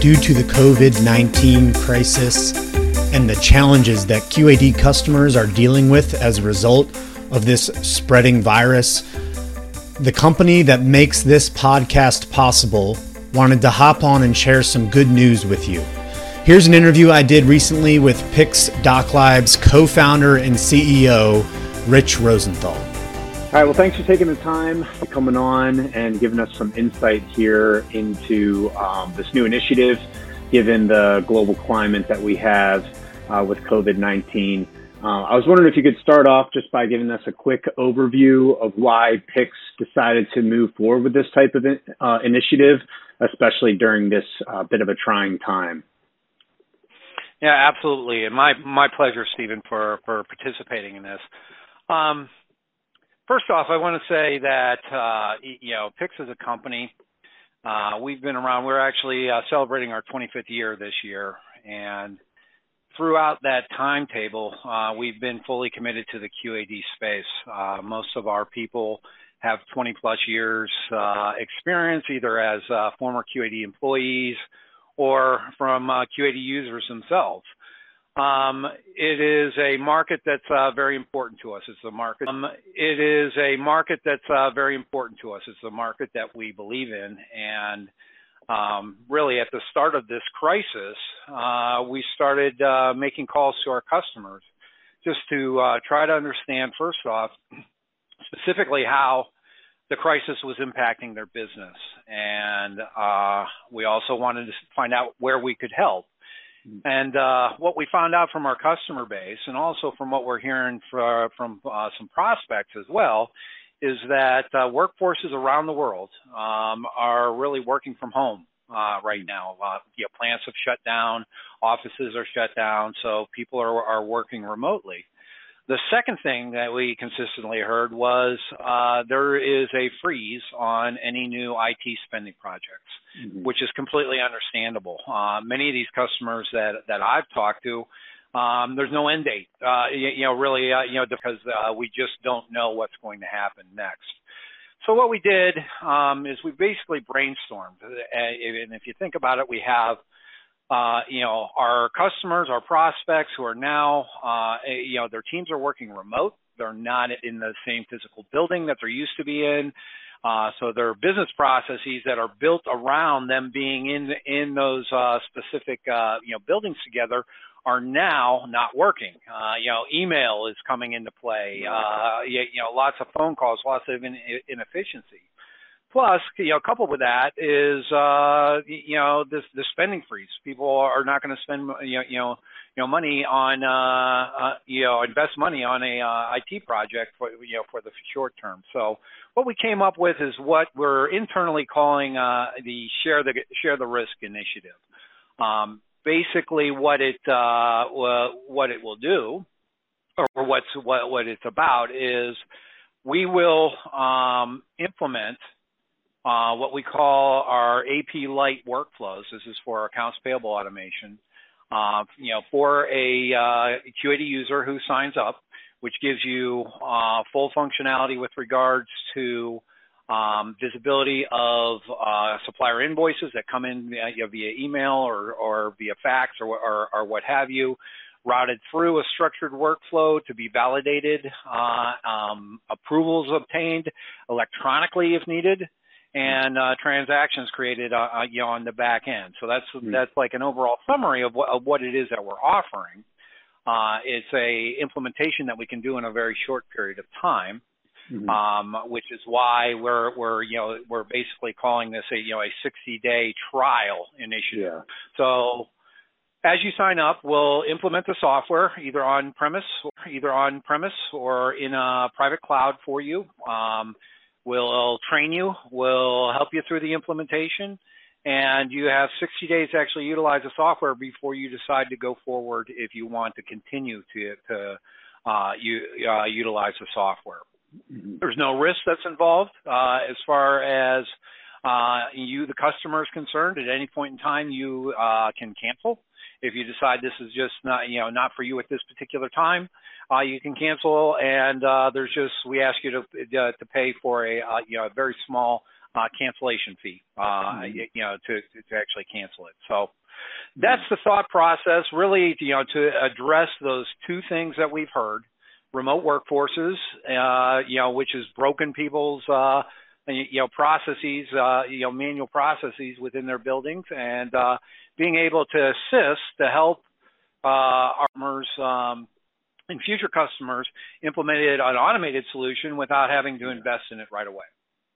due to the COVID 19 crisis and the challenges that QAD customers are dealing with as a result of this spreading virus, the company that makes this podcast possible wanted to hop on and share some good news with you. Here's an interview I did recently with Pyx Doc Labs co founder and CEO, Rich Rosenthal. All right, well, thanks for taking the time, coming on, and giving us some insight here into um, this new initiative, given the global climate that we have uh, with COVID 19. Uh, I was wondering if you could start off just by giving us a quick overview of why Pyx decided to move forward with this type of uh, initiative, especially during this uh, bit of a trying time. Yeah, absolutely, and my my pleasure, Stephen, for for participating in this. Um, first off, I want to say that uh, you know Pyx is a company. Uh, we've been around. We're actually uh, celebrating our 25th year this year, and throughout that timetable, uh, we've been fully committed to the QAD space. Uh, most of our people have 20 plus years uh, experience, either as uh, former QAD employees or from uh, QAD users themselves. Um, it is a market that's uh, very important to us. It's a market. Um, it is a market that's uh, very important to us. It's a market that we believe in, and um, really at the start of this crisis, uh, we started uh, making calls to our customers just to uh, try to understand, first off, specifically how the crisis was impacting their business. And uh, we also wanted to find out where we could help. And uh, what we found out from our customer base, and also from what we're hearing for, from uh, some prospects as well, is that uh, workforces around the world um, are really working from home uh, right now. Uh, you know, plants have shut down, offices are shut down, so people are, are working remotely. The second thing that we consistently heard was uh, there is a freeze on any new IT spending projects, mm-hmm. which is completely understandable. Uh, many of these customers that that I've talked to, um, there's no end date. Uh, you, you know, really, uh, you know, because uh, we just don't know what's going to happen next. So what we did um, is we basically brainstormed, uh, and if you think about it, we have uh, you know, our customers, our prospects who are now, uh, you know, their teams are working remote. They're not in the same physical building that they're used to be in. Uh, so their business processes that are built around them being in in those uh, specific uh, you know buildings together are now not working. Uh, you know, email is coming into play. Uh, you, you know, lots of phone calls, lots of in, inefficiency. Plus, you know, coupled with that is uh, you know this the spending freeze. People are not going to spend you know you know you know money on uh, uh, you know invest money on a uh, IT project for you know for the short term. So what we came up with is what we're internally calling uh, the share the share the risk initiative. Um, basically, what it uh, what it will do, or what's what what it's about is we will um, implement uh, what we call our AP Lite workflows. This is for our accounts payable automation. Uh, you know, for a uh, QAD user who signs up, which gives you uh, full functionality with regards to um, visibility of uh, supplier invoices that come in via, via email or, or, via fax or, or, or, what have you, routed through a structured workflow to be validated, uh, um, approvals obtained electronically if needed, and uh, transactions created uh, uh, you know on the back end. So that's mm-hmm. that's like an overall summary of what, of what it is that we're offering. Uh, it's a implementation that we can do in a very short period of time, mm-hmm. um, which is why we're we're you know we're basically calling this a you know a 60 day trial initiative. Yeah. So as you sign up, we'll implement the software either on premise, either on premise or in a private cloud for you. Um, We'll train you. We'll help you through the implementation. And you have 60 days to actually utilize the software before you decide to go forward if you want to continue to, to uh, you, uh, utilize the software. Mm-hmm. There's no risk that's involved uh, as far as uh, you, the customer, is concerned. At any point in time, you uh, can cancel. If you decide this is just not, you know, not for you at this particular time, uh, you can cancel. And uh, there's just we ask you to uh, to pay for a uh, you know a very small uh, cancellation fee, uh, mm-hmm. you know, to, to actually cancel it. So that's the thought process, really, you know, to address those two things that we've heard: remote workforces, uh, you know, which has broken people's, uh, you know, processes, uh, you know, manual processes within their buildings, and uh, being able to assist to help uh, customers um, and future customers implement an automated solution without having to invest in it right away.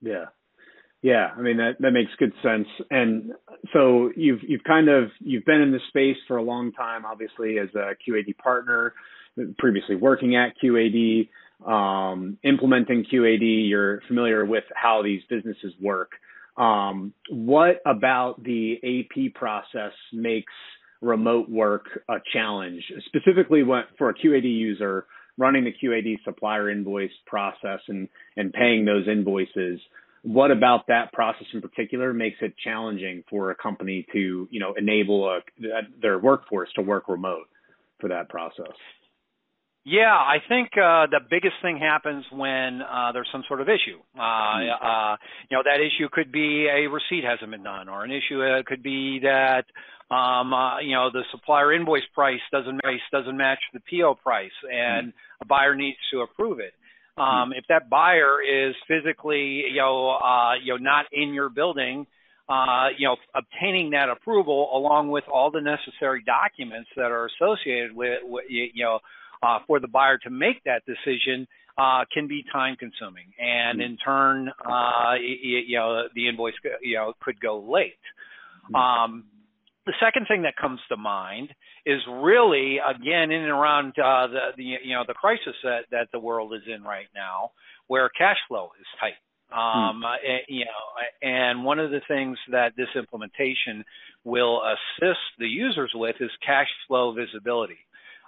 Yeah, yeah, I mean that that makes good sense. And so you've you've kind of you've been in this space for a long time, obviously as a QAD partner, previously working at QAD, um, implementing QAD. You're familiar with how these businesses work. Um, what about the AP process makes remote work a challenge, specifically what, for a QAD user running the QAD supplier invoice process and and paying those invoices? what about that process in particular makes it challenging for a company to you know enable a, their workforce to work remote for that process yeah, I think uh, the biggest thing happens when uh, there's some sort of issue. Uh, mm-hmm. uh, you know, that issue could be a receipt hasn't been done, or an issue uh, could be that um, uh, you know the supplier invoice price doesn't price doesn't match the PO price, and mm-hmm. a buyer needs to approve it. Um, if that buyer is physically, you know, uh, you know, not in your building, uh, you know, obtaining that approval along with all the necessary documents that are associated with, with you know, uh, for the buyer to make that decision uh, can be time consuming, and in turn, uh, you, you know, the invoice, you know, could go late. Um, the second thing that comes to mind is really again in and around uh, the, the you know the crisis that that the world is in right now, where cash flow is tight. Um, hmm. you know, and one of the things that this implementation will assist the users with is cash flow visibility.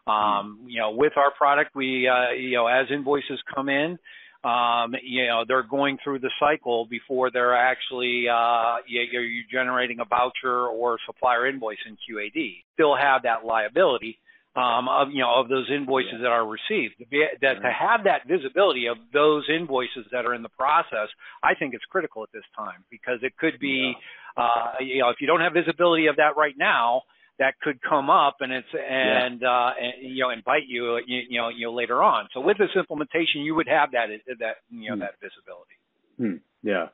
Um. You know, with our product, we uh, you know as invoices come in, um, you know, they're going through the cycle before they're actually uh, you're generating a voucher or supplier invoice in QAD. Still have that liability um, of you know of those invoices yeah. that are received. That to have that visibility of those invoices that are in the process, I think it's critical at this time because it could be, yeah. uh, you know, if you don't have visibility of that right now, that could come up and it's and yeah. uh and, you know invite you, you you know you know later on so with this implementation you would have that that you know hmm. that visibility hmm. yeah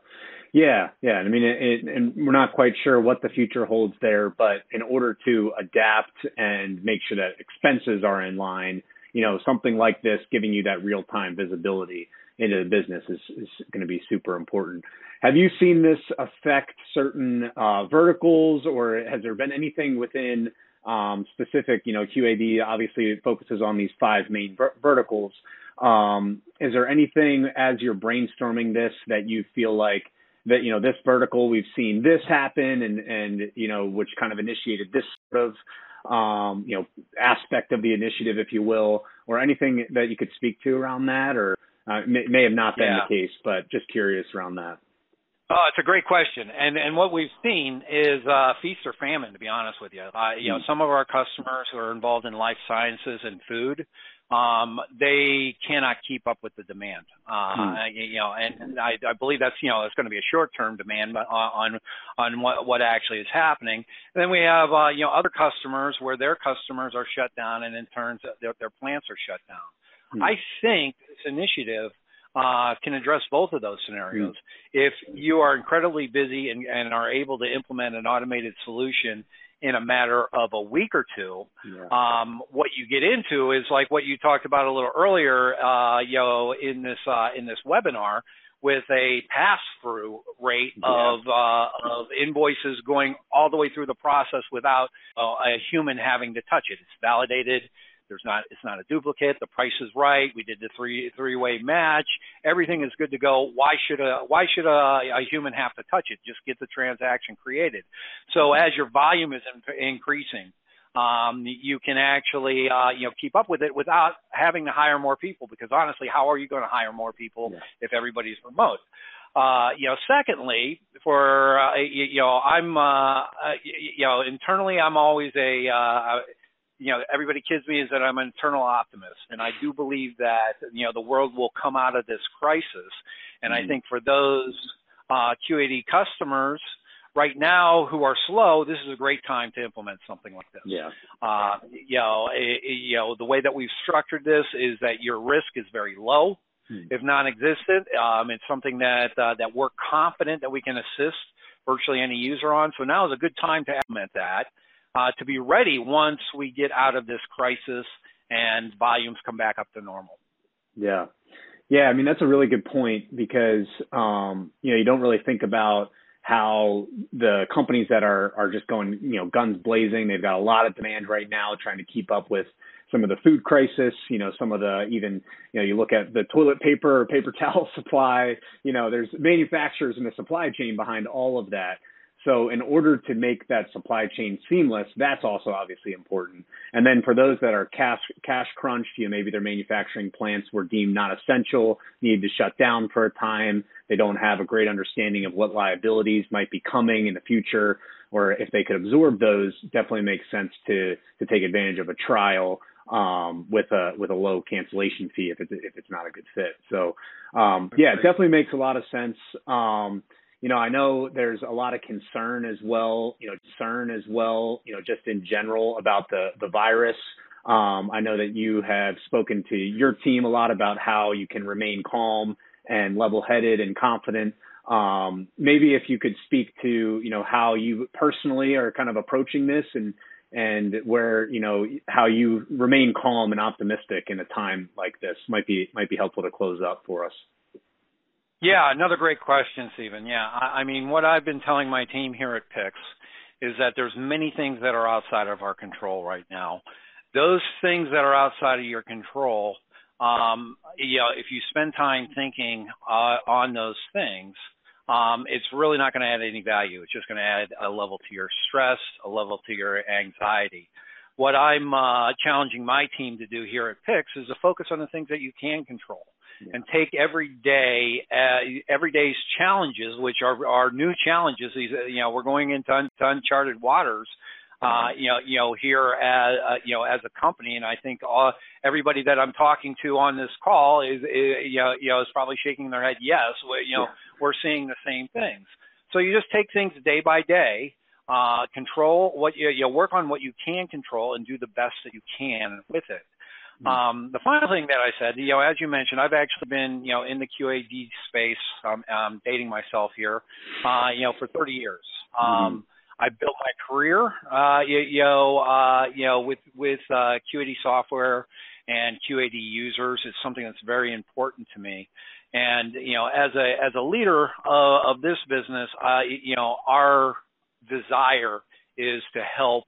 yeah yeah i mean it, it, and we're not quite sure what the future holds there but in order to adapt and make sure that expenses are in line you know something like this giving you that real time visibility into the business is, is going to be super important. Have you seen this affect certain uh, verticals, or has there been anything within um, specific? You know, QAD obviously focuses on these five main ver- verticals. Um, is there anything as you're brainstorming this that you feel like that you know this vertical we've seen this happen, and and you know which kind of initiated this sort of um, you know aspect of the initiative, if you will, or anything that you could speak to around that, or uh, may, may have not been yeah. the case, but just curious around that. Oh, it's a great question, and and what we've seen is uh, feast or famine. To be honest with you, uh, you know, hmm. some of our customers who are involved in life sciences and food, um, they cannot keep up with the demand. Uh, mm. You know, and, and I, I believe that's you know it's going to be a short-term demand on on what what actually is happening. And then we have uh, you know other customers where their customers are shut down, and in turn their, their plants are shut down. Hmm. I think this initiative uh, can address both of those scenarios. Hmm. If you are incredibly busy and, and, are able to implement an automated solution in a matter of a week or two, yeah. um, what you get into is like what you talked about a little earlier, uh, you know, in this uh, in this webinar with a pass-through rate yeah. of uh, of invoices going all the way through the process without uh, a human having to touch it. It's validated there's not it's not a duplicate. The price is right. We did the three three way match. Everything is good to go. Why should a why should a, a human have to touch it? Just get the transaction created. So as your volume is in, increasing, um, you can actually uh, you know keep up with it without having to hire more people. Because honestly, how are you going to hire more people yeah. if everybody's remote? Uh, you know, secondly, for uh, you, you know, I'm uh, you know internally, I'm always a uh, you know everybody kids me is that I'm an eternal optimist, and I do believe that you know the world will come out of this crisis, and mm-hmm. I think for those uh, QAD customers right now who are slow, this is a great time to implement something like this. Yeah. Uh, you know, it, you know, the way that we've structured this is that your risk is very low, hmm. if non-existent. Um, it's something that uh, that we're confident that we can assist virtually any user on. So now is a good time to implement that uh, to be ready once we get out of this crisis and volumes come back up to normal. Yeah. Yeah, I mean that's a really good point because um, you know you don't really think about how the companies that are are just going you know guns blazing. They've got a lot of demand right now, trying to keep up with some of the food crisis. You know, some of the even you know you look at the toilet paper or paper towel supply. You know, there's manufacturers in the supply chain behind all of that. So in order to make that supply chain seamless, that's also obviously important. And then for those that are cash cash crunched, you know, maybe their manufacturing plants were deemed not essential, need to shut down for a time. They don't have a great understanding of what liabilities might be coming in the future, or if they could absorb those, definitely makes sense to to take advantage of a trial um, with a with a low cancellation fee if it's if it's not a good fit. So um, yeah, it definitely makes a lot of sense. Um, you know, I know there's a lot of concern as well, you know, concern as well, you know, just in general about the the virus. Um, I know that you have spoken to your team a lot about how you can remain calm and level-headed and confident. Um, maybe if you could speak to, you know, how you personally are kind of approaching this and and where you know how you remain calm and optimistic in a time like this might be might be helpful to close up for us. Yeah, another great question, Stephen. Yeah, I, I mean, what I've been telling my team here at Pyx is that there's many things that are outside of our control right now. Those things that are outside of your control, um, you know, if you spend time thinking uh, on those things, um, it's really not going to add any value. It's just going to add a level to your stress, a level to your anxiety. What I'm uh, challenging my team to do here at Pyx is to focus on the things that you can control yeah. and take every day, uh, every day's challenges, which are, are new challenges. These, uh, you know, we're going into un- uncharted waters. Uh, you know, you know, here as uh, you know, as a company, and I think all, everybody that I'm talking to on this call is, is you know, you know, is probably shaking their head. Yes, we, you know, yeah. we're seeing the same things. So you just take things day by day, uh, control what you, you know, work on what you can control, and do the best that you can with it. Hmm. Um, the final thing that I said, you know, as you mentioned, I've actually been, you know, in the QAD space, um, um, dating myself here, uh, you know, for 30 years. Um, mm-hmm. I built my career, uh, you, you know, uh, you know, with with uh, QAD software and QAD users. It's something that's very important to me. And you know, as a as a leader uh, of this business, uh, you know, our desire is to help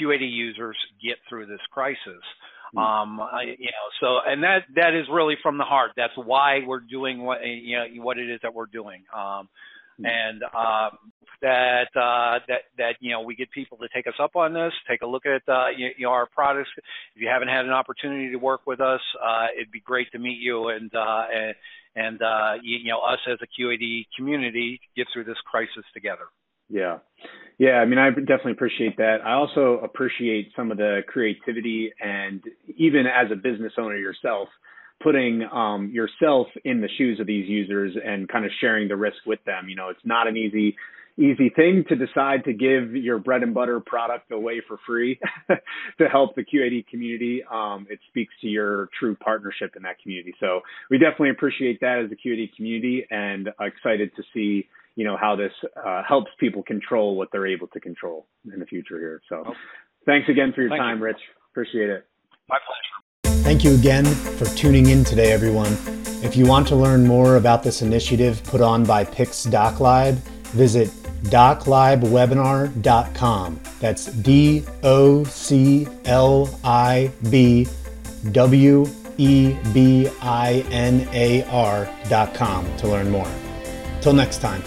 QAD users get through this crisis. Hmm. Um, I, you know, so and that that is really from the heart. That's why we're doing what you know what it is that we're doing. Um, hmm. and um, that uh, that that you know we get people to take us up on this, take a look at uh, you, you know our products. If you haven't had an opportunity to work with us, uh, it'd be great to meet you and uh, and, and uh, you, you know us as a QAD community get through this crisis together. Yeah. Yeah, I mean, I definitely appreciate that. I also appreciate some of the creativity and even as a business owner yourself, putting um, yourself in the shoes of these users and kind of sharing the risk with them. You know, it's not an easy easy thing to decide to give your bread and butter product away for free to help the QAD community. Um, it speaks to your true partnership in that community. So we definitely appreciate that as a QAD community and excited to see you know how this uh, helps people control what they're able to control in the future here. So, okay. thanks again for your Thank time, you. Rich. Appreciate it. My pleasure. Thank you again for tuning in today, everyone. If you want to learn more about this initiative put on by Pyx DocLib, visit doclibwebinar.com. That's D O C L I B W E B I N A R.com to learn more. Till next time.